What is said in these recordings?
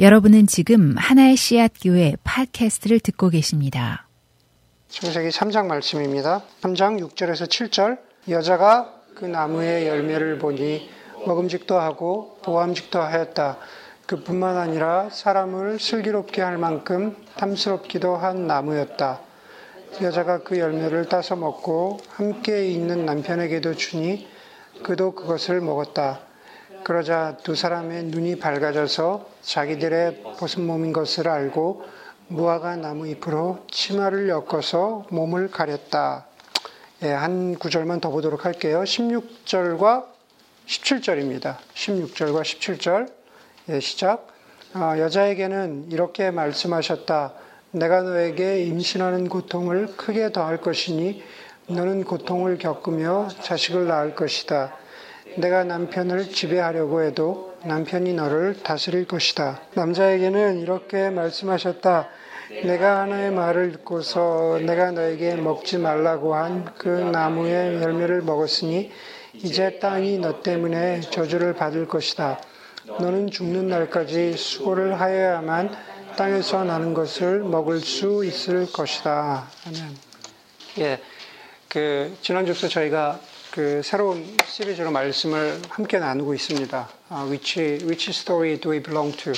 여러분은 지금 하나의 씨앗 교회 팟캐스트를 듣고 계십니다. 창세기 3장 말씀입니다. 3장 6절에서 7절 여자가 그 나무의 열매를 보니 먹음직도 하고 보암직도 하였다. 그뿐만 아니라 사람을 슬기롭게 할 만큼 탐스럽기도 한 나무였다. 여자가 그 열매를 따서 먹고 함께 있는 남편에게도 주니 그도 그것을 먹었다. 그러자 두 사람의 눈이 밝아져서 자기들의 벗은 몸인 것을 알고 무화과 나무 잎으로 치마를 엮어서 몸을 가렸다. 예, 한 구절만 더 보도록 할게요. 16절과 17절입니다. 16절과 17절. 예, 시작. 아, 여자에게는 이렇게 말씀하셨다. 내가 너에게 임신하는 고통을 크게 더할 것이니 너는 고통을 겪으며 자식을 낳을 것이다. 내가 남편을 지배하려고 해도 남편이 너를 다스릴 것이다. 남자에게는 이렇게 말씀하셨다. 내가 하나의 말을 듣고서 내가 너에게 먹지 말라고 한 그 나무의 열매를 먹었으니 이제 땅이 너 때문에 저주를 받을 것이다. 너는 죽는 날까지 수고를 하여야만 땅에서 나는 것을 먹을 수 있을 것이다. 아멘. 예, 그 지난주부터 저희가 그 새로운 시리즈로 말씀을 함께 나누고 있습니다. Uh, which, which story do we belong to?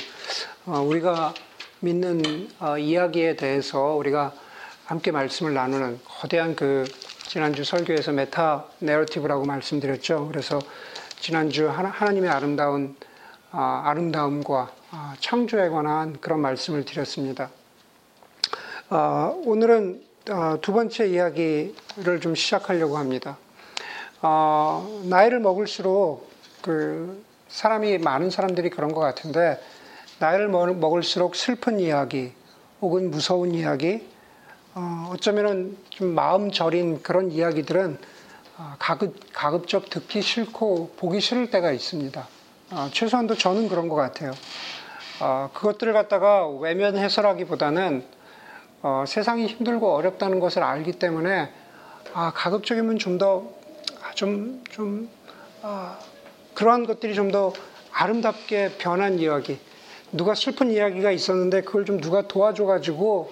Uh, 우리가 믿는 uh, 이야기에 대해서 우리가 함께 말씀을 나누는 거대한 그 지난주 설교에서 메타 내러티브라고 말씀드렸죠. 그래서 지난주 하나, 하나님의 아름다운 아름다움과 창조에 관한 그런 말씀을 드렸습니다. 오늘은 두 번째 이야기를 좀 시작하려고 합니다. 어, 나이를 먹을수록 그 사람이 많은 사람들이 그런 것 같은데 나이를 먹을수록 슬픈 이야기 혹은 무서운 이야기 어, 어쩌면은 좀 마음 저린 그런 이야기들은 어, 가급, 가급적 듣기 싫고 보기 싫을 때가 있습니다. 어, 최소한도 저는 그런 것 같아요. 어, 그것들을 갖다가 외면 해설하기보다는 어, 세상이 힘들고 어렵다는 것을 알기 때문에 아, 가급적이면 좀 더 좀, 좀, 아, 그러한 것들이 좀 더 아름답게 변한 이야기. 누가 슬픈 이야기가 있었는데 그걸 좀 누가 도와줘가지고,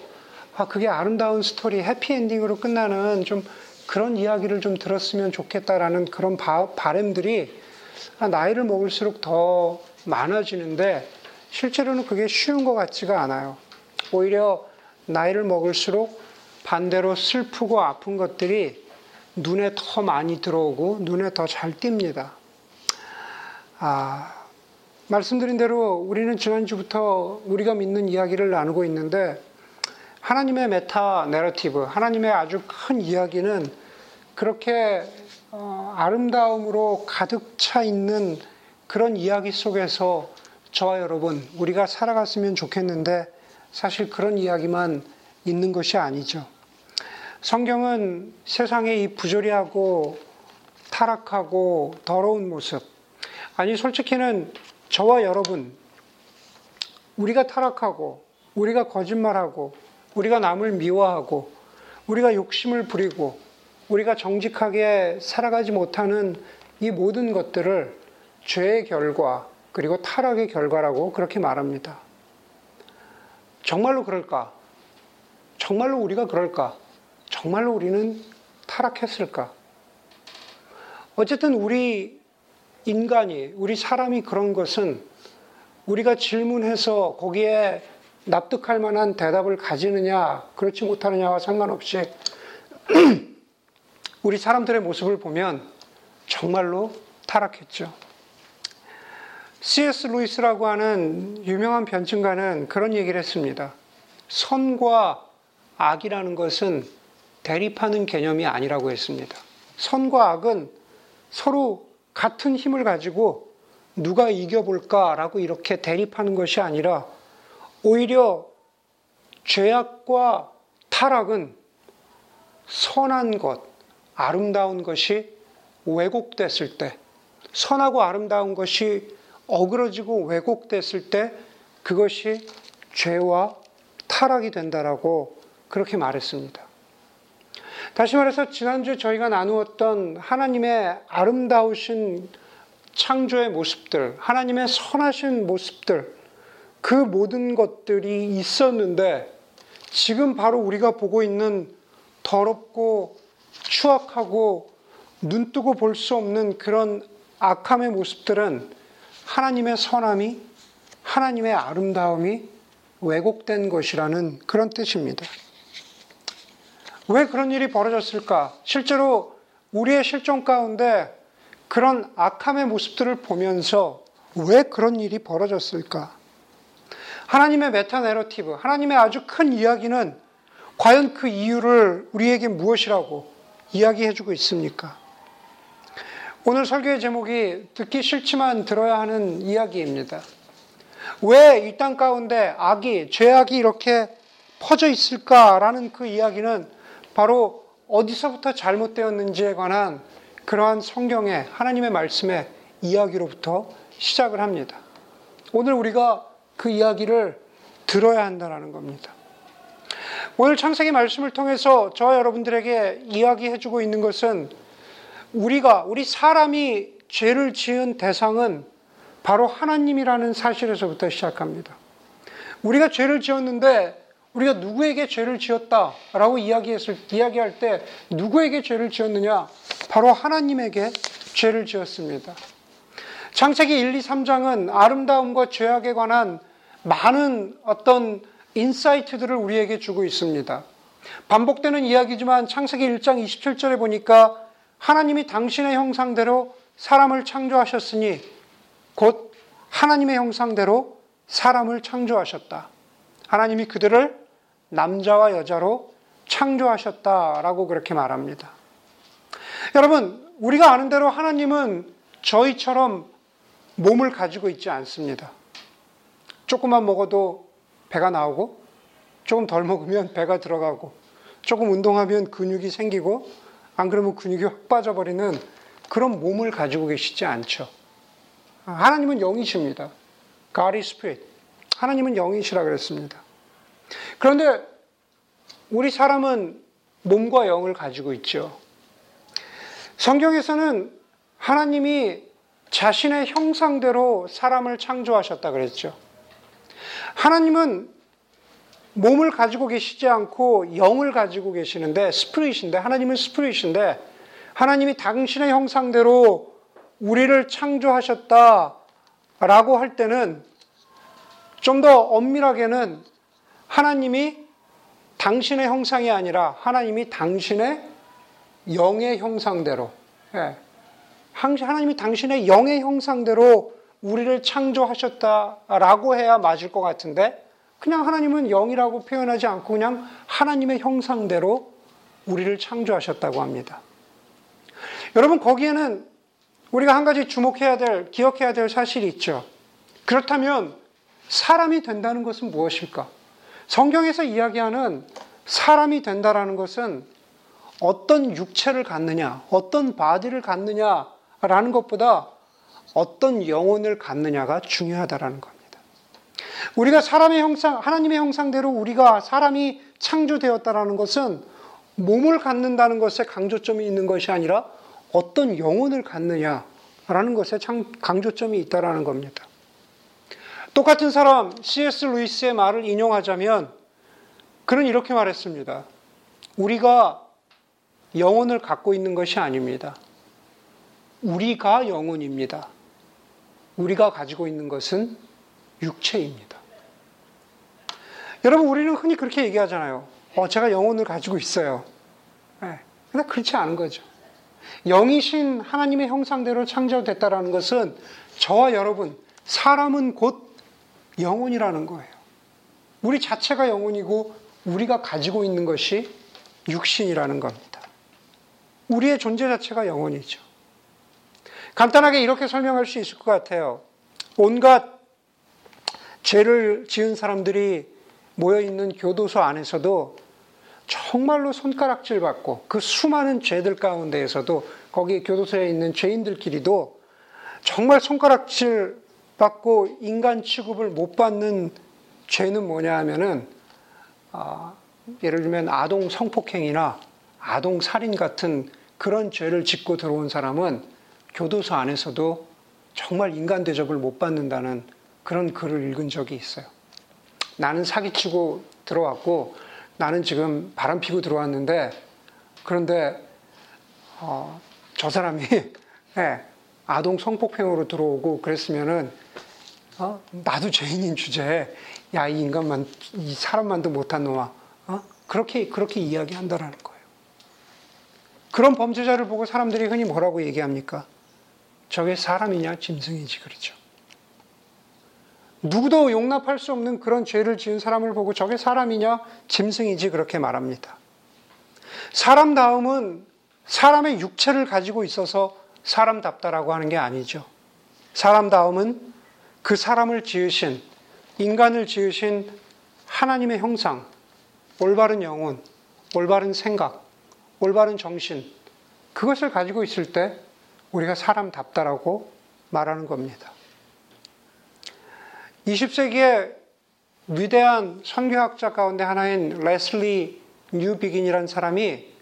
아, 그게 아름다운 스토리, 해피엔딩으로 끝나는 좀 그런 이야기를 좀 들었으면 좋겠다라는 그런 바, 바램들이 아, 나이를 먹을수록 더 많아지는데 실제로는 그게 쉬운 것 같지가 않아요. 오히려 나이를 먹을수록 반대로 슬프고 아픈 것들이 눈에 더 많이 들어오고 눈에 더 잘 띕니다. 아, 말씀드린 대로 우리는 지난주부터 우리가 믿는 이야기를 나누고 있는데 하나님의 메타 내러티브, 하나님의 아주 큰 이야기는 그렇게 어, 아름다움으로 가득 차 있는 그런 이야기 속에서 저와 여러분, 우리가 살아갔으면 좋겠는데 사실 그런 이야기만 있는 것이 아니죠. 성경은 세상의 이 부조리하고 타락하고 더러운 모습, 아니, 솔직히는 저와 여러분, 우리가 타락하고, 우리가 거짓말하고, 우리가 남을 미워하고, 우리가 욕심을 부리고, 우리가 정직하게 살아가지 못하는 이 모든 것들을 죄의 결과, 그리고 타락의 결과라고 그렇게 말합니다. 정말로 그럴까? 정말로 우리가 그럴까? 정말로 우리는 타락했을까? 어쨌든 우리 인간이, 우리 사람이 그런 것은 우리가 질문해서 거기에 납득할 만한 대답을 가지느냐, 그렇지 못하느냐와 상관없이 우리 사람들의 모습을 보면 정말로 타락했죠. C.S. 루이스라고 하는 유명한 변증가는 그런 얘기를 했습니다. 선과 악이라는 것은 대립하는 개념이 아니라고 했습니다. 선과 악은 서로 같은 힘을 가지고 누가 이겨볼까라고 이렇게 대립하는 것이 아니라 오히려 죄악과 타락은 선한 것, 아름다운 것이 왜곡됐을 때, 선하고 아름다운 것이 어그러지고 왜곡됐을 때 그것이 죄와 타락이 된다라고 그렇게 말했습니다. 다시 말해서 지난주에 저희가 나누었던 하나님의 아름다우신 창조의 모습들, 하나님의 선하신 모습들, 그 모든 것들이 있었는데 지금 바로 우리가 보고 있는 더럽고 추악하고 눈 뜨고 볼 수 없는 그런 악함의 모습들은 하나님의 선함이 하나님의 아름다움이 왜곡된 것이라는 그런 뜻입니다. 왜 그런 일이 벌어졌을까? 실제로 우리의 실종 가운데 그런 악함의 모습들을 보면서 왜 그런 일이 벌어졌을까? 하나님의 메타 내러티브, 하나님의 아주 큰 이야기는 과연 그 이유를 우리에게 무엇이라고 이야기해주고 있습니까? 오늘 설교의 제목이 듣기 싫지만 들어야 하는 이야기입니다. 왜 이 땅 가운데 악이, 죄악이 이렇게 퍼져 있을까라는 그 이야기는 바로 어디서부터 잘못되었는지에 관한 그러한 성경의 하나님의 말씀의 이야기로부터 시작을 합니다. 오늘 우리가 그 이야기를 들어야 한다는 겁니다. 오늘 창세기 말씀을 통해서 저와 여러분들에게 이야기해 주고 있는 것은 우리가, 우리 사람이 죄를 지은 대상은 바로 하나님이라는 사실에서부터 시작합니다. 우리가 죄를 지었는데 우리가 누구에게 죄를 지었다라고 이야기했을, 이야기할 때 누구에게 죄를 지었느냐? 바로 하나님에게 죄를 지었습니다. 창세기 1, 2, 3장은 아름다움과 죄악에 관한 많은 어떤 인사이트들을 우리에게 주고 있습니다. 반복되는 이야기지만 창세기 1장 27절에 보니까 하나님이 당신의 형상대로 사람을 창조하셨으니 곧 하나님의 형상대로 사람을 창조하셨다. 하나님이 그들을 남자와 여자로 창조하셨다라고 그렇게 말합니다. 여러분, 우리가 아는 대로 하나님은 저희처럼 몸을 가지고 있지 않습니다. 조금만 먹어도 배가 나오고, 조금 덜 먹으면 배가 들어가고, 조금 운동하면 근육이 생기고, 안 그러면 근육이 확 빠져버리는 그런 몸을 가지고 계시지 않죠. 하나님은 영이십니다. God is spirit. 하나님은 영이시라 그랬습니다. 그런데 우리 사람은 몸과 영을 가지고 있죠. 성경에서는 하나님이 자신의 형상대로 사람을 창조하셨다 그랬죠. 하나님은 몸을 가지고 계시지 않고 영을 가지고 계시는데 스프릿인데 하나님은 스프릿인데 하나님이 당신의 형상대로 우리를 창조하셨다라고 할 때는 좀 더 엄밀하게는 하나님이 당신의 형상이 아니라 하나님이 당신의 영의 형상대로 예. 하나님이 당신의 영의 형상대로 우리를 창조하셨다라고 해야 맞을 것 같은데 그냥 하나님은 영이라고 표현하지 않고 그냥 하나님의 형상대로 우리를 창조하셨다고 합니다. 여러분 거기에는 우리가 한 가지 주목해야 될, 기억해야 될 사실이 있죠. 그렇다면 사람이 된다는 것은 무엇일까? 성경에서 이야기하는 사람이 된다라는 것은 어떤 육체를 갖느냐, 어떤 바디를 갖느냐라는 것보다 어떤 영혼을 갖느냐가 중요하다라는 겁니다. 우리가 사람의 형상, 하나님의 형상대로 우리가 사람이 창조되었다라는 것은 몸을 갖는다는 것에 강조점이 있는 것이 아니라 어떤 영혼을 갖느냐라는 것에 강조점이 있다라는 겁니다. 똑같은 사람 C.S. 루이스의 말을 인용하자면 그는 이렇게 말했습니다. 우리가 영혼을 갖고 있는 것이 아닙니다. 우리가 영혼입니다. 우리가 가지고 있는 것은 육체입니다. 여러분, 우리는 흔히 그렇게 얘기하잖아요. 어, 제가 영혼을 가지고 있어요. 네. 근데 그렇지 않은 거죠. 영이신 하나님의 형상대로 창조됐다라는 것은 저와 여러분, 사람은 곧 영혼이라는 거예요. 우리 자체가 영혼이고 우리가 가지고 있는 것이 육신이라는 겁니다. 우리의 존재 자체가 영혼이죠. 간단하게 이렇게 설명할 수 있을 것 같아요. 온갖 죄를 지은 사람들이 모여 있는 교도소 안에서도 정말로 손가락질 받고 그 수많은 죄들 가운데에서도 거기 교도소에 있는 죄인들끼리도 정말 손가락질 받고 인간 취급을 못 받는 죄는 뭐냐 하면은 아, 예를 들면 아동 성폭행이나 아동 살인 같은 그런 죄를 짓고 들어온 사람은 교도소 안에서도 정말 인간 대접을 못 받는다는 그런 글을 읽은 적이 있어요. 나는 사기치고 들어왔고 나는 지금 바람 피고 들어왔는데 그런데 어, 저 사람이 네, 아동 성폭행으로 들어오고 그랬으면은 어? 나도 죄인인 주제에 야 이 인간만 이 사람만도 못한 놈아 어? 그렇게 그렇게 이야기한다라는 거예요. 그런 범죄자를 보고 사람들이 흔히 뭐라고 얘기합니까? 저게 사람이냐 짐승이지 그렇죠. 누구도 용납할 수 없는 그런 죄를 지은 사람을 보고 저게 사람이냐 짐승이지 그렇게 말합니다. 사람다움은 사람의 육체를 가지고 있어서 사람답다라고 하는 게 아니죠. 사람다움은 그 사람을 지으신, 인간을 지으신 하나님의 형상, 올바른 영혼, 올바른 생각, 올바른 정신, 그것을 가지고 있을 때 우리가 사람답다라고 말하는 겁니다. 20세기의 위대한 선교학자 가운데 하나인 레슬리 뉴비긴이라는 사람이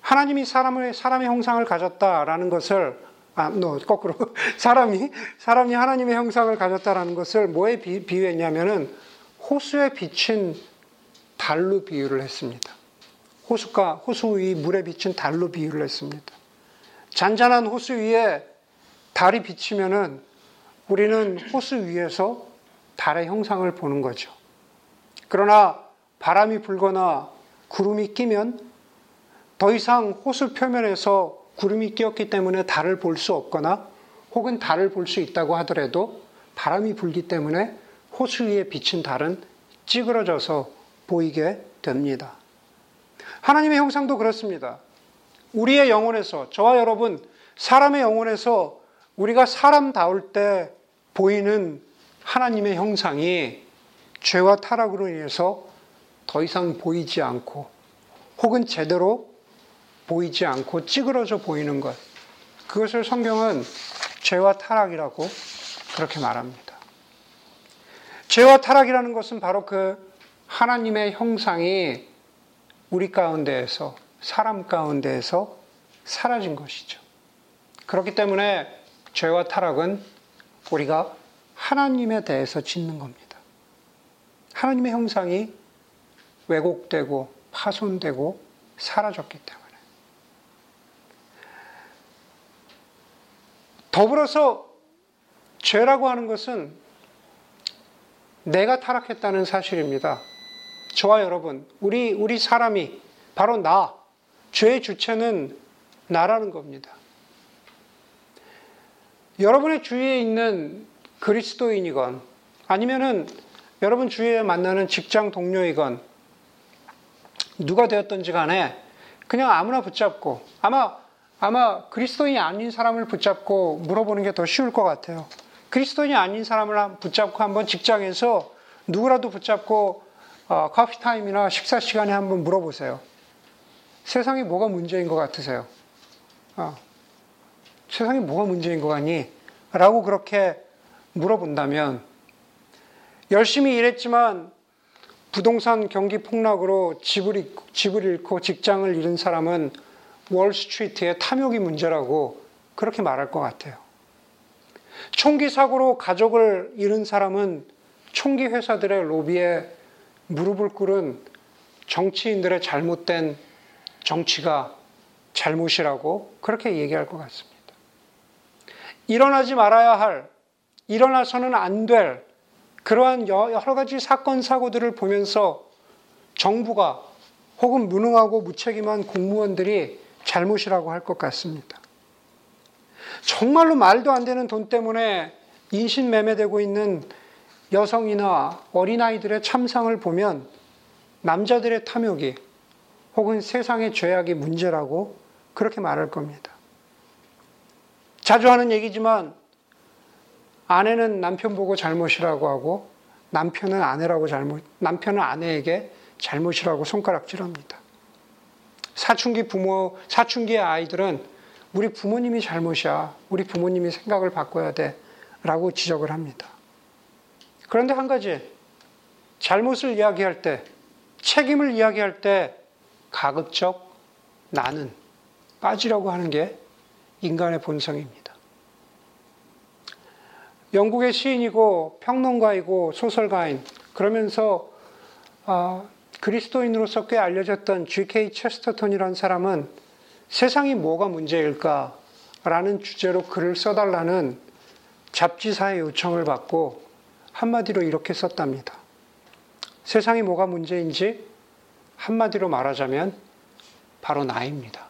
하나님이 사람의 사람의 형상을 가졌다라는 것을 아, no, 거꾸로 사람이 사람이 하나님의 형상을 가졌다라는 것을 뭐에 비, 비유했냐면은 호수에 비친 달로 비유를 했습니다. 호수가 호수 위 물에 비친 달로 비유를 했습니다. 잔잔한 호수 위에 달이 비치면은 우리는 호수 위에서 달의 형상을 보는 거죠. 그러나 바람이 불거나 구름이 끼면 더 이상 호수 표면에서 구름이 끼었기 때문에 달을 볼 수 없거나 혹은 달을 볼 수 있다고 하더라도 바람이 불기 때문에 호수 위에 비친 달은 찌그러져서 보이게 됩니다. 하나님의 형상도 그렇습니다. 우리의 영혼에서, 저와 여러분, 사람의 영혼에서 우리가 사람다울 때 보이는 하나님의 형상이 죄와 타락으로 인해서 더 이상 보이지 않고 혹은 제대로 보이지 않고 찌그러져 보이는 것. 그것을 성경은 죄와 타락이라고 그렇게 말합니다. 죄와 타락이라는 것은 바로 그 하나님의 형상이 우리 가운데에서, 사람 가운데에서 사라진 것이죠. 그렇기 때문에 죄와 타락은 우리가 하나님에 대해서 짓는 겁니다. 하나님의 형상이 왜곡되고 파손되고 사라졌기 때문에. 더불어서 죄라고 하는 것은 내가 타락했다는 사실입니다. 저와 여러분, 우리, 우리 사람이, 바로 나, 죄의 주체는 나라는 겁니다. 여러분의 주위에 있는 그리스도인이건, 아니면은 여러분 주위에 만나는 직장 동료이건, 누가 되었던지 간에 그냥 아무나 붙잡고, 아마 아마 그리스도인이 아닌 사람을 붙잡고 물어보는 게 더 쉬울 것 같아요. 그리스도인이 아닌 사람을 붙잡고 한번 직장에서 누구라도 붙잡고 어, 커피 타임이나 식사 시간에 한번 물어보세요. 세상에 뭐가 문제인 것 같으세요? 어, 세상에 뭐가 문제인 것 같니? 라고 그렇게 물어본다면 열심히 일했지만 부동산 경기 폭락으로 집을 잃고 직장을 잃은 사람은 월스트리트의 탐욕이 문제라고 그렇게 말할 것 같아요. 총기 사고로 가족을 잃은 사람은 총기 회사들의 로비에 무릎을 꿇은 정치인들의 잘못된 정치가 잘못이라고 그렇게 얘기할 것 같습니다. 일어나지 말아야 할, 일어나서는 안 될 그러한 여러 가지 사건, 사고들을 보면서 정부가 혹은 무능하고 무책임한 공무원들이 잘못이라고 할 것 같습니다. 정말로 말도 안 되는 돈 때문에 인신매매되고 있는 여성이나 어린아이들의 참상을 보면 남자들의 탐욕이 혹은 세상의 죄악이 문제라고 그렇게 말할 겁니다. 자주 하는 얘기지만 아내는 남편 보고 잘못이라고 하고 남편은 아내라고 잘못, 남편은 아내에게 잘못이라고 손가락질합니다. 사춘기 부모, 사춘기의 아이들은 우리 부모님이 잘못이야. 우리 부모님이 생각을 바꿔야 돼. 라고 지적을 합니다. 그런데 한 가지, 잘못을 이야기할 때, 책임을 이야기할 때, 가급적 나는 빠지려고 하는 게 인간의 본성입니다. 영국의 시인이고 평론가이고 소설가인 그러면서 어, 그리스도인으로서 꽤 알려졌던 G.K. 체스터턴이라는 사람은 세상이 뭐가 문제일까라는 주제로 글을 써달라는 잡지사의 요청을 받고 한마디로 이렇게 썼답니다. 세상이 뭐가 문제인지 한마디로 말하자면 바로 나입니다.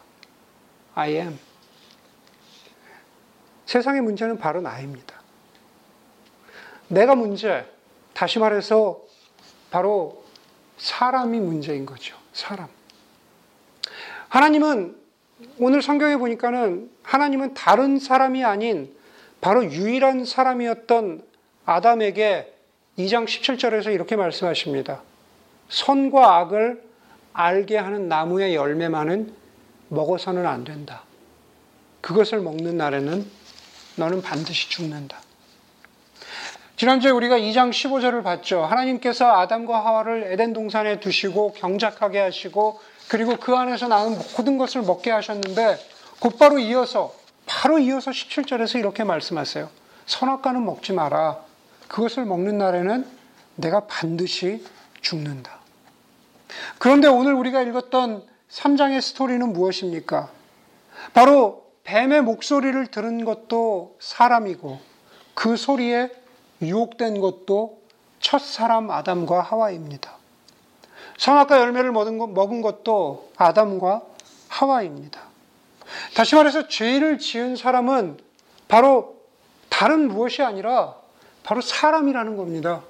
I am. 세상의 문제는 바로 나입니다. 내가 문제, 다시 말해서 바로 사람이 문제인 거죠. 사람. 하나님은 오늘 성경에 보니까는 하나님은 다른 사람이 아닌 바로 유일한 사람이었던 아담에게 2장 17절에서 이렇게 말씀하십니다. 선과 악을 알게 하는 나무의 열매만은 먹어서는 안 된다. 그것을 먹는 날에는 너는 반드시 죽는다. 지난주에 우리가 2장 15절을 봤죠. 하나님께서 아담과 하와를 에덴 동산에 두시고 경작하게 하시고 그리고 그 안에서 나온 모든 것을 먹게 하셨는데 곧바로 이어서 바로 이어서 17절에서 이렇게 말씀하세요. 선악과는 먹지 마라. 그것을 먹는 날에는 내가 반드시 죽는다. 그런데 오늘 우리가 읽었던 3장의 스토리는 무엇입니까? 바로 뱀의 목소리를 들은 것도 사람이고 그 소리에 유혹된 것도 첫 사람 아담과 하와입니다. 선악과 열매를 먹은 것도 아담과 하와입니다. 다시 말해서 죄를 지은 사람은 바로 다른 무엇이 아니라 바로 사람이라는 겁니다.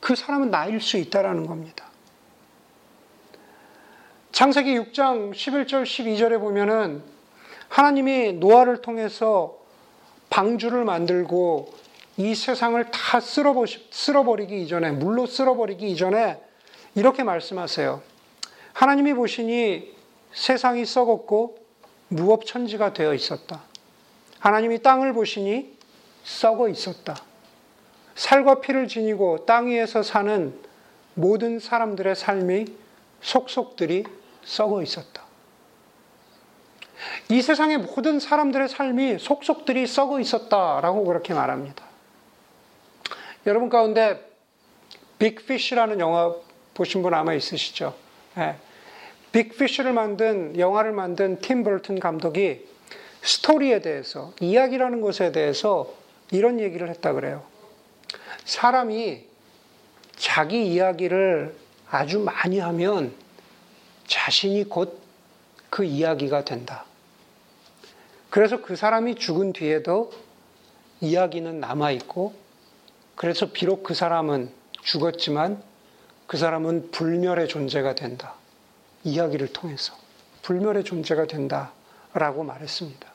그 사람은 나일 수 있다라는 겁니다. 창세기 6장 11절 12절에 보면은 하나님이 노아를 통해서 방주를 만들고 이 세상을 다 쓸어버리기 이전에, 물로 쓸어버리기 이전에 이렇게 말씀하세요. 하나님이 보시니 세상이 썩었고 무업천지가 되어 있었다. 하나님이 땅을 보시니 썩어 있었다. 살과 피를 지니고 땅 위에서 사는 모든 사람들의 삶이 속속들이 썩어 있었다. 이 세상의 모든 사람들의 삶이 속속들이 썩어 있었다라고 그렇게 말합니다. 여러분 가운데 빅피쉬라는 영화 보신 분 아마 있으시죠? 네. 빅피쉬를 만든 영화를 만든 팀 벌튼 감독이 스토리에 대해서 이야기라는 것에 대해서 이런 얘기를 했다 그래요. 사람이 자기 이야기를 아주 많이 하면 자신이 곧 그 이야기가 된다. 그래서 그 사람이 죽은 뒤에도 이야기는 남아있고 그래서 비록 그 사람은 죽었지만 그 사람은 불멸의 존재가 된다. 이야기를 통해서. 불멸의 존재가 된다 라고 말했습니다.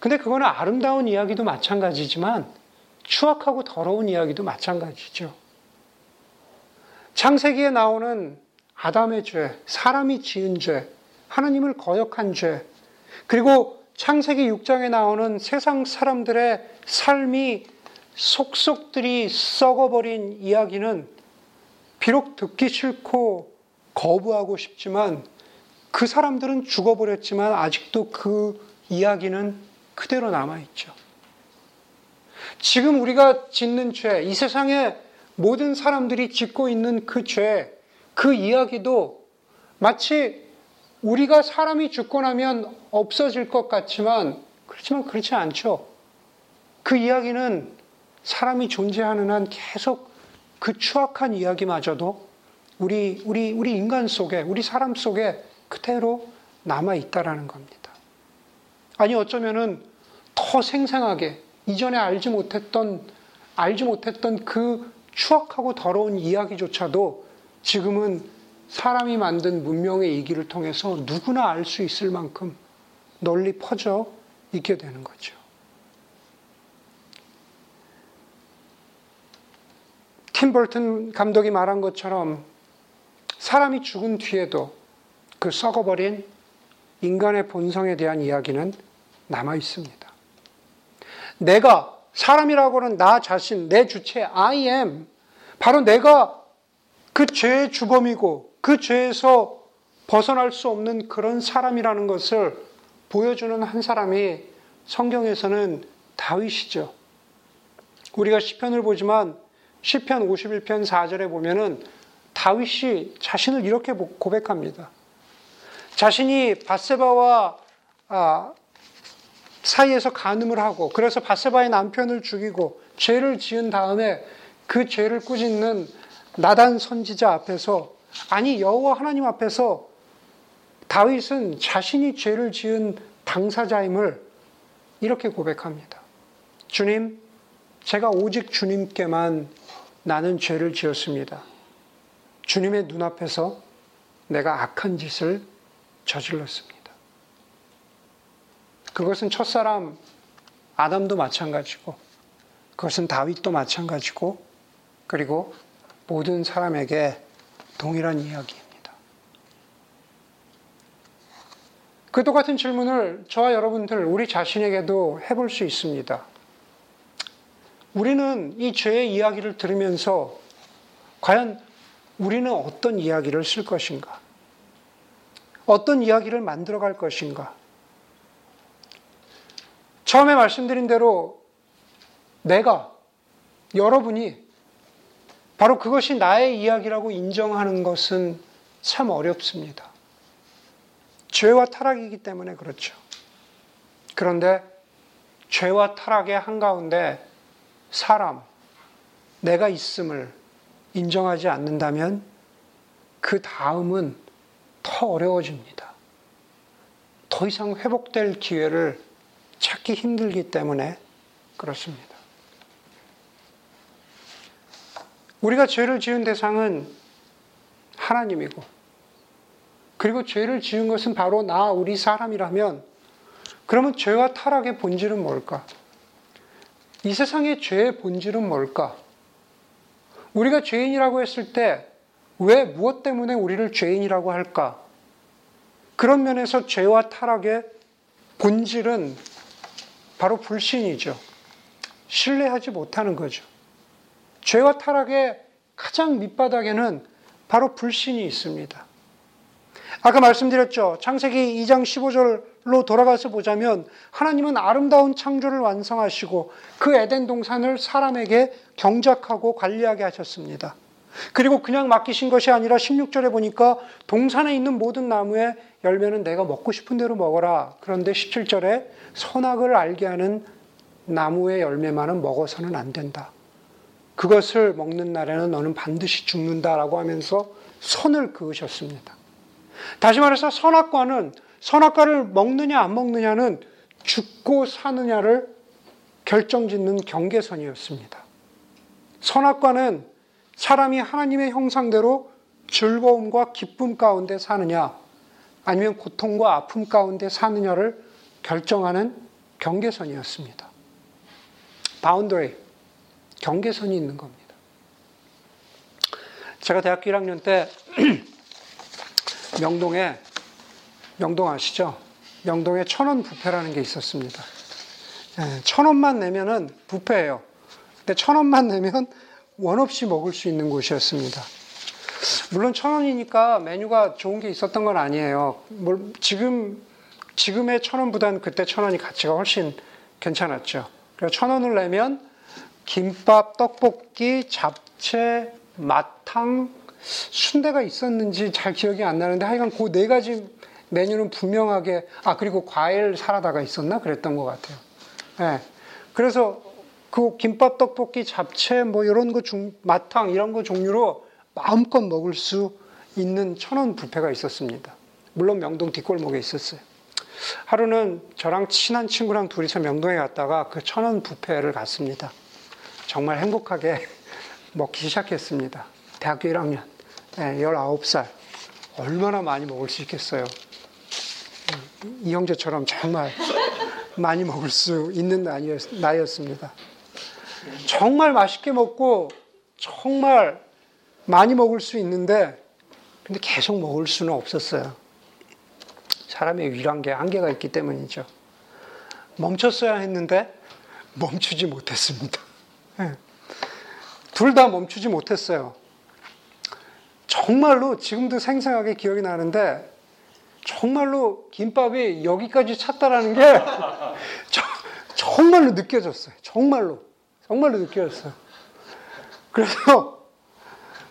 근데 그거는 아름다운 이야기도 마찬가지지만 추악하고 더러운 이야기도 마찬가지죠. 창세기에 나오는 아담의 죄, 사람이 지은 죄, 하나님을 거역한 죄, 그리고 창세기 6장에 나오는 세상 사람들의 삶이 속속들이 썩어버린 이야기는 비록 듣기 싫고 거부하고 싶지만 그 사람들은 죽어버렸지만 아직도 그 이야기는 그대로 남아있죠. 지금 우리가 짓는 죄, 이 세상에 모든 사람들이 짓고 있는 그 죄, 그 이야기도 마치 우리가 사람이 죽고 나면 없어질 것 같지만, 그렇지만 그렇지 않죠. 그 이야기는 사람이 존재하는 한 계속 그 추악한 이야기마저도 우리, 우리, 우리 인간 속에, 우리 사람 속에 그대로 남아 있다라는 겁니다. 아니, 어쩌면은 더 생생하게 이전에 알지 못했던, 알지 못했던 그 추악하고 더러운 이야기조차도 지금은 사람이 만든 문명의 이기를 통해서 누구나 알 수 있을 만큼 널리 퍼져 있게 되는 거죠. 팀벌튼 감독이 말한 것처럼 사람이 죽은 뒤에도 그 썩어버린 인간의 본성에 대한 이야기는 남아 있습니다. 내가 사람이라고는 나 자신, 내 주체, I am. 바로 내가 그 죄의 주범이고 그 죄에서 벗어날 수 없는 그런 사람이라는 것을 보여주는 한 사람이 성경에서는 다윗이죠. 우리가 시편을 보지만 시편 51편 4절에 보면은 다윗이 자신을 이렇게 고백합니다. 자신이 바세바와 아, 사이에서 간음을 하고 그래서 바세바의 남편을 죽이고 죄를 지은 다음에 그 죄를 꾸짖는 나단 선지자 앞에서 아니 여호와 하나님 앞에서 다윗은 자신이 죄를 지은 당사자임을 이렇게 고백합니다. 주님, 제가 오직 주님께만 나는 죄를 지었습니다. 주님의 눈앞에서 내가 악한 짓을 저질렀습니다. 그것은 첫사람 아담도 마찬가지고, 그것은 다윗도 마찬가지고, 그리고 모든 사람에게 동일한 이야기입니다. 그 똑같은 질문을 저와 여러분들, 우리 자신에게도 해볼 수 있습니다. 우리는 이 죄의 이야기를 들으면서 과연 우리는 어떤 이야기를 쓸 것인가? 어떤 이야기를 만들어 갈 것인가? 처음에 말씀드린 대로 내가, 여러분이 바로 그것이 나의 이야기라고 인정하는 것은 참 어렵습니다. 죄와 타락이기 때문에 그렇죠. 그런데 죄와 타락의 한가운데 사람, 내가 있음을 인정하지 않는다면 그 다음은 더 어려워집니다. 더 이상 회복될 기회를 찾기 힘들기 때문에 그렇습니다. 우리가 죄를 지은 대상은 하나님이고, 그리고 죄를 지은 것은 바로 나, 우리 사람이라면, 그러면 죄와 타락의 본질은 뭘까? 이 세상의 죄의 본질은 뭘까? 우리가 죄인이라고 했을 때 왜 무엇 때문에 우리를 죄인이라고 할까? 그런 면에서 죄와 타락의 본질은 바로 불신이죠. 신뢰하지 못하는 거죠. 죄와 타락의 가장 밑바닥에는 바로 불신이 있습니다. 아까 말씀드렸죠. 창세기 2장 15절 로 돌아가서 보자면 하나님은 아름다운 창조를 완성하시고 그 에덴 동산을 사람에게 경작하고 관리하게 하셨습니다. 그리고 그냥 맡기신 것이 아니라 16절에 보니까 동산에 있는 모든 나무의 열매는 내가 먹고 싶은 대로 먹어라. 그런데 17절에 선악을 알게 하는 나무의 열매만은 먹어서는 안 된다. 그것을 먹는 날에는 너는 반드시 죽는다라고 하면서 선을 그으셨습니다. 다시 말해서 선악과는 선악과를 먹느냐 안 먹느냐는 죽고 사느냐를 결정짓는 경계선이었습니다. 선악과는 사람이 하나님의 형상대로 즐거움과 기쁨 가운데 사느냐 아니면 고통과 아픔 가운데 사느냐를 결정하는 경계선이었습니다. boundary, 경계선이 있는 겁니다. 제가 대학교 1학년 때 명동에 명동 아시죠? 명동에 천원 부페라는 게 있었습니다. 예, 천 원만 내면은 부페예요. 근데 천 원만 내면 원 없이 먹을 수 있는 곳이었습니다. 물론 천 원이니까 메뉴가 좋은 게 있었던 건 아니에요. 지금 지금의 천 원보다는 그때 천 원이 가치가 훨씬 괜찮았죠. 그래서 천 원을 내면 김밥, 떡볶이, 잡채, 마탕, 순대가 있었는지 잘 기억이 안 나는데 하여간 그 네 가지 메뉴는 분명하게 아 그리고 과일 사라다가 있었나 그랬던 것 같아요. 네. 그래서 그 김밥, 떡볶이, 잡채 뭐 이런 거 중, 마탕 이런 거 종류로 마음껏 먹을 수 있는 천원 뷔페가 있었습니다. 물론 명동 뒷골목에 있었어요. 하루는 저랑 친한 친구랑 둘이서 명동에 갔다가 그 천원 뷔페를 갔습니다. 정말 행복하게 먹기 시작했습니다. 대학교 1학년. 네, 19살. 얼마나 많이 먹을 수 있겠어요. 이 형제처럼 정말 많이 먹을 수 있는 나이였습니다. 정말 맛있게 먹고 정말 많이 먹을 수 있는데 근데 계속 먹을 수는 없었어요. 사람의 위란계 한계가 있기 때문이죠. 멈췄어야 했는데 멈추지 못했습니다. 네. 둘다 멈추지 못했어요. 정말로 지금도 생생하게 기억이 나는데 정말로 김밥이 여기까지 찼다라는 게 저, 정말로 느껴졌어요. 정말로. 정말로 느꼈어요. 그래서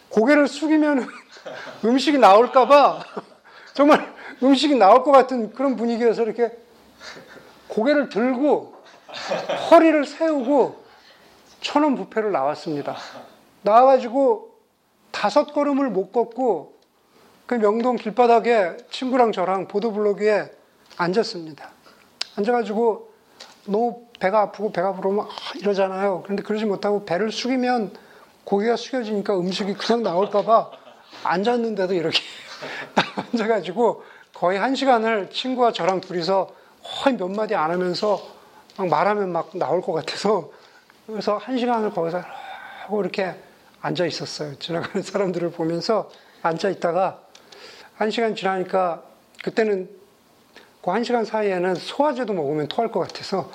고개를 숙이면 음식이 나올까봐 정말 음식이 나올 것 같은 그런 분위기여서 이렇게 고개를 들고 허리를 세우고 천원 부페를 나왔습니다. 나와가지고 다섯 걸음을 못 걷고 그 명동 길바닥에 친구랑 저랑 보도블록 위에 앉았습니다. 앉아가지고 너무 배가 아프고 배가 부르면 아, 이러잖아요. 그런데 그러지 못하고 배를 숙이면 고개가 숙여지니까 음식이 그냥 나올까봐 앉았는데도 이렇게 앉아가지고 거의 한 시간을 친구와 저랑 둘이서 거의 몇 마디 안 하면서 막 말하면 막 나올 것 같아서 그래서 한 시간을 거기서 하고 이렇게 앉아 있었어요. 지나가는 사람들을 보면서 앉아 있다가 한 시간 지나니까 그때는 그한 시간 사이에는 소화제도 먹으면 토할 것 같아서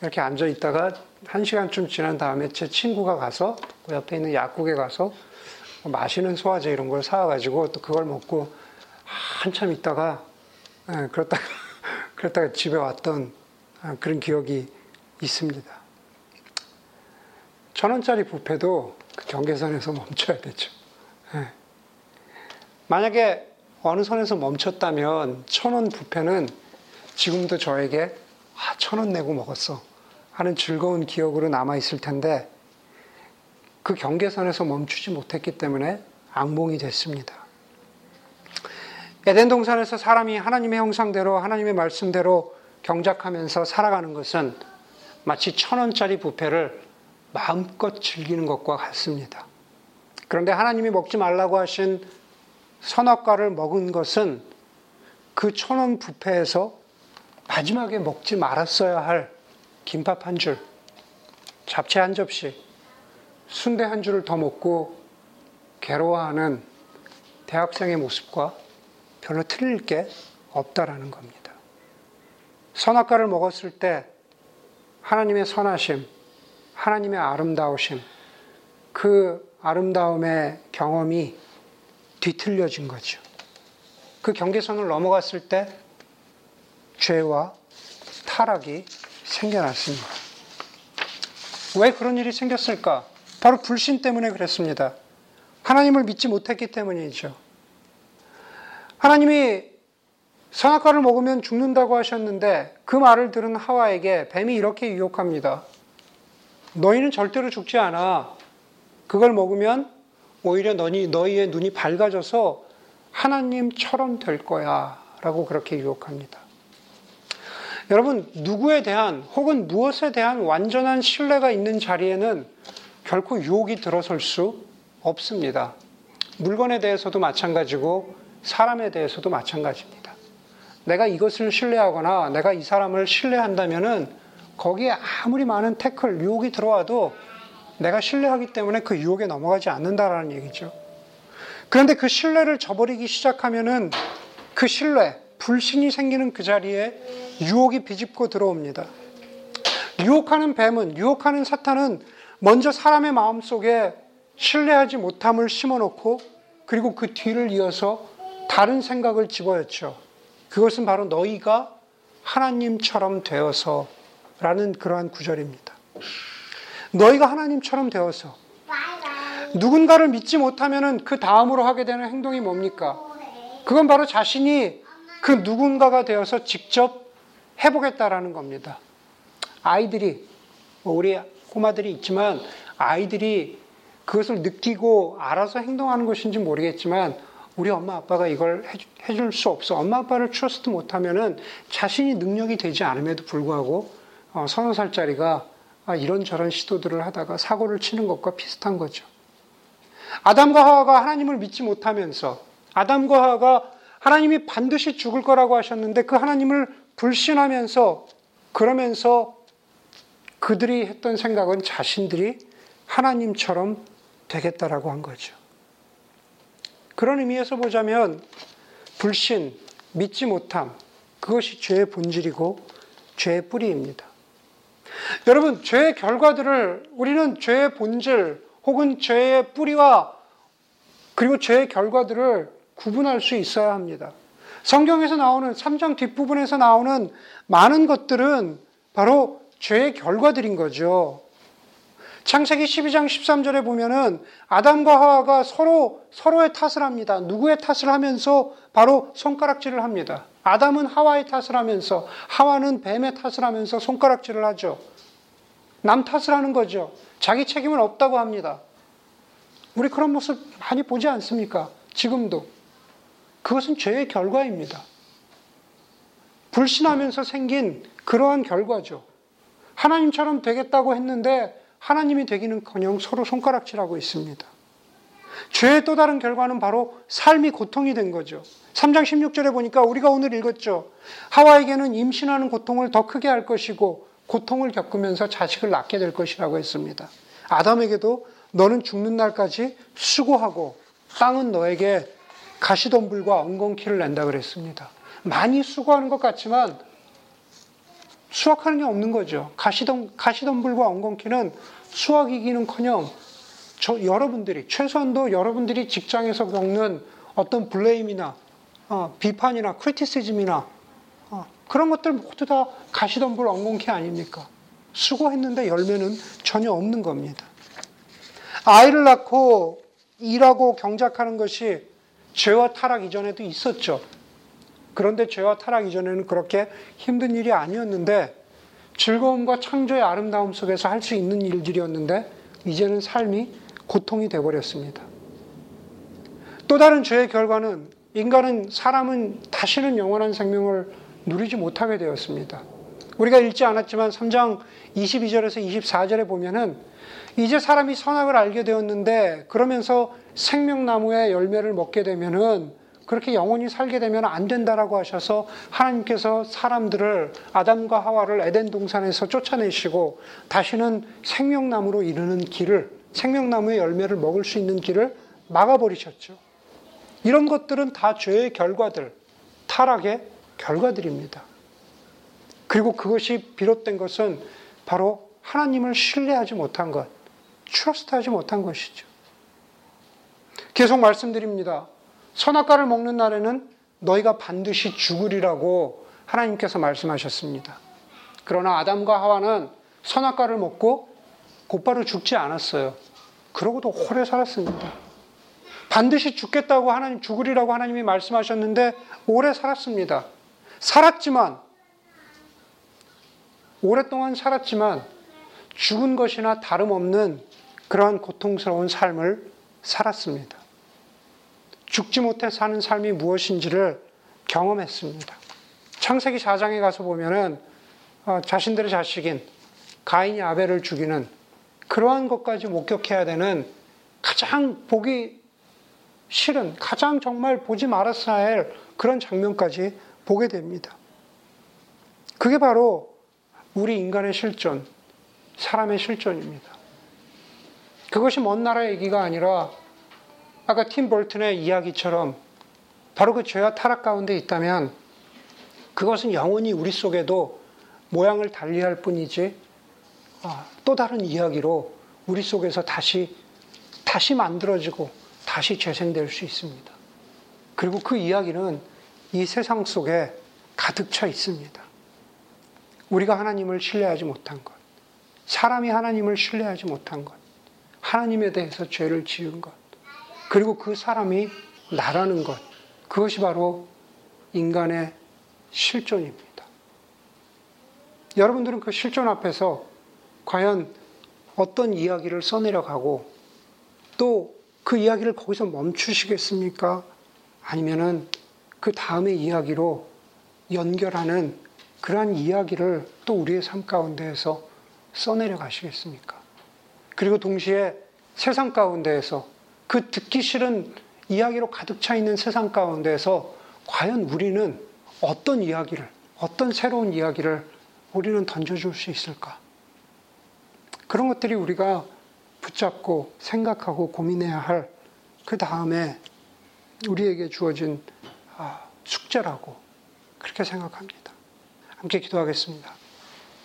이렇게 앉아 있다가 한 시간쯤 지난 다음에 제 친구가 가서 그 옆에 있는 약국에 가서 마시는 소화제 이런 걸 사와가지고 또 그걸 먹고 한참 있다가 예, 그렇다가 그렇다가 집에 왔던 아, 그런 기억이 있습니다. 천 원짜리 부패도 그 경계선에서 멈춰야 되죠. 예. 만약에 어느 선에서 멈췄다면 천 원 부패는 지금도 저에게 아, 천 원 내고 먹었어 하는 즐거운 기억으로 남아 있을 텐데 그 경계선에서 멈추지 못했기 때문에 악몽이 됐습니다. 에덴 동산에서 사람이 하나님의 형상대로 하나님의 말씀대로 경작하면서 살아가는 것은 마치 천 원짜리 부패를 마음껏 즐기는 것과 같습니다. 그런데 하나님이 먹지 말라고 하신 선악과를 먹은 것은 그 천원 부패에서 마지막에 먹지 말았어야 할 김밥 한 줄, 잡채 한 접시, 순대 한 줄을 더 먹고 괴로워하는 대학생의 모습과 별로 틀릴 게 없다라는 겁니다. 선악과를 먹었을 때 하나님의 선하심, 하나님의 아름다우심, 그 아름다움의 경험이 뒤틀려진 거죠. 그 경계선을 넘어갔을 때 죄와 타락이 생겨났습니다. 왜 그런 일이 생겼을까? 바로 불신 때문에 그랬습니다. 하나님을 믿지 못했기 때문이죠. 하나님이 선악과를 먹으면 죽는다고 하셨는데 그 말을 들은 하와에게 뱀이 이렇게 유혹합니다. 너희는 절대로 죽지 않아. 그걸 먹으면 오히려 너희, 너희의 눈이 밝아져서 하나님처럼 될 거야. 라고 그렇게 유혹합니다. 여러분, 누구에 대한 혹은 무엇에 대한 완전한 신뢰가 있는 자리에는 결코 유혹이 들어설 수 없습니다. 물건에 대해서도 마찬가지고 사람에 대해서도 마찬가지입니다. 내가 이것을 신뢰하거나 내가 이 사람을 신뢰한다면은 거기에 아무리 많은 태클, 유혹이 들어와도 내가 신뢰하기 때문에 그 유혹에 넘어가지 않는다라는 얘기죠. 그런데 그 신뢰를 저버리기 시작하면은 그 신뢰, 불신이 생기는 그 자리에 유혹이 비집고 들어옵니다. 유혹하는 뱀은, 유혹하는 사탄은 먼저 사람의 마음 속에 신뢰하지 못함을 심어놓고 그리고 그 뒤를 이어서 다른 생각을 집어였죠. 그것은 바로 너희가 하나님처럼 되어서 라는 그러한 구절입니다. 너희가 하나님처럼 되어서 누군가를 믿지 못하면 그 다음으로 하게 되는 행동이 뭡니까? 그건 바로 자신이 그 누군가가 되어서 직접 해보겠다라는 겁니다. 아이들이, 뭐 우리 꼬마들이 있지만 아이들이 그것을 느끼고 알아서 행동하는 것인지 모르겠지만 우리 엄마 아빠가 이걸 해줄 수 없어. 엄마 아빠를 trust 못하면은 자신이 능력이 되지 않음에도 불구하고 어, 서너 살짜리가 아, 이런저런 시도들을 하다가 사고를 치는 것과 비슷한 거죠. 아담과 하와가 하나님을 믿지 못하면서 아담과 하와가 하나님이 반드시 죽을 거라고 하셨는데 그 하나님을 불신하면서 그러면서 그들이 했던 생각은 자신들이 하나님처럼 되겠다라고 한 거죠. 그런 의미에서 보자면 불신, 믿지 못함, 그것이 죄의 본질이고 죄의 뿌리입니다. 여러분, 죄의 결과들을 우리는 죄의 본질 혹은 죄의 뿌리와 그리고 죄의 결과들을 구분할 수 있어야 합니다. 성경에서 나오는 3장 뒷부분에서 나오는 많은 것들은 바로 죄의 결과들인 거죠. 창세기 12장 13절에 보면은 아담과 하와가 서로 서로의 탓을 합니다. 누구의 탓을 하면서 바로 손가락질을 합니다. 아담은 하와의 탓을 하면서 하와는 뱀의 탓을 하면서 손가락질을 하죠. 남 탓을 하는 거죠. 자기 책임은 없다고 합니다. 우리 그런 모습 많이 보지 않습니까? 지금도. 그것은 죄의 결과입니다. 불신하면서 생긴 그러한 결과죠. 하나님처럼 되겠다고 했는데 하나님이 되기는 커녕 서로 손가락질하고 있습니다. 죄의 또 다른 결과는 바로 삶이 고통이 된 거죠. 3장 16절에 보니까 우리가 오늘 읽었죠. 하와에게는 임신하는 고통을 더 크게 할 것이고 고통을 겪으면서 자식을 낳게 될 것이라고 했습니다. 아담에게도 너는 죽는 날까지 수고하고 땅은 너에게 가시덤불과 엉겅퀴를 낸다 그랬습니다. 많이 수고하는 것 같지만 수확하는 게 없는 거죠. 가시덤, 가시덤불과 엉겅퀴는 수확이기는커녕 저 여러분들이 최소한도 여러분들이 직장에서 겪는 어떤 블레임이나 어, 비판이나 크리티시즘이나 어, 그런 것들 모두 다 가시덤불 엉겅퀴 아닙니까? 수고했는데 열매는 전혀 없는 겁니다. 아이를 낳고 일하고 경작하는 것이 죄와 타락 이전에도 있었죠. 그런데 죄와 타락 이전에는 그렇게 힘든 일이 아니었는데 즐거움과 창조의 아름다움 속에서 할 수 있는 일들이었는데 이제는 삶이 고통이 되어버렸습니다. 또 다른 죄의 결과는 인간은 사람은 다시는 영원한 생명을 누리지 못하게 되었습니다. 우리가 읽지 않았지만 3장 22절에서 24절에 보면은 이제 사람이 선악을 알게 되었는데 그러면서 생명나무의 열매를 먹게 되면은 그렇게 영원히 살게 되면 안 된다라고 하셔서 하나님께서 사람들을 아담과 하와를 에덴 동산에서 쫓아내시고 다시는 생명나무로 이르는 길을 생명나무의 열매를 먹을 수 있는 길을 막아버리셨죠. 이런 것들은 다 죄의 결과들, 타락의 결과들입니다. 그리고 그것이 비롯된 것은 바로 하나님을 신뢰하지 못한 것, 트러스트하지 못한 것이죠. 계속 말씀드립니다. 선악과를 먹는 날에는 너희가 반드시 죽으리라고 하나님께서 말씀하셨습니다. 그러나 아담과 하와는 선악과를 먹고 곧바로 죽지 않았어요. 그러고도 오래 살았습니다. 반드시 죽겠다고 하나님, 죽으리라고 하나님이 말씀하셨는데 오래 살았습니다. 살았지만, 오랫동안 살았지만 죽은 것이나 다름없는 그러한 고통스러운 삶을 살았습니다. 죽지 못해 사는 삶이 무엇인지를 경험했습니다. 창세기 4장에 가서 보면은 어, 자신들의 자식인 가인이 아벨을 죽이는 그러한 것까지 목격해야 되는 가장 보기 싫은, 가장 정말 보지 말았어야 할 그런 장면까지 보게 됩니다. 그게 바로 우리 인간의 실존, 사람의 실존입니다. 그것이 먼 나라 얘기가 아니라 아까 팀 볼튼의 이야기처럼 바로 그 죄와 타락 가운데 있다면 그것은 영원히 우리 속에도 모양을 달리할 뿐이지 아, 또 다른 이야기로 우리 속에서 다시 다시 만들어지고 다시 재생될 수 있습니다. 그리고 그 이야기는 이 세상 속에 가득 차 있습니다. 우리가 하나님을 신뢰하지 못한 것, 사람이 하나님을 신뢰하지 못한 것, 하나님에 대해서 죄를 지은 것, 그리고 그 사람이 나라는 것, 그것이 바로 인간의 실존입니다. 여러분들은 그 실존 앞에서 과연 어떤 이야기를 써내려가고 또 그 이야기를 거기서 멈추시겠습니까? 아니면은 그 다음의 이야기로 연결하는 그러한 이야기를 또 우리의 삶 가운데에서 써내려 가시겠습니까? 그리고 동시에 세상 가운데에서 그 듣기 싫은 이야기로 가득 차 있는 세상 가운데서 과연 우리는 어떤 이야기를, 어떤 새로운 이야기를 우리는 던져줄 수 있을까? 그런 것들이 우리가 붙잡고 생각하고 고민해야 할 그 다음에 우리에게 주어진 아, 숙제라고 그렇게 생각합니다. 함께 기도하겠습니다.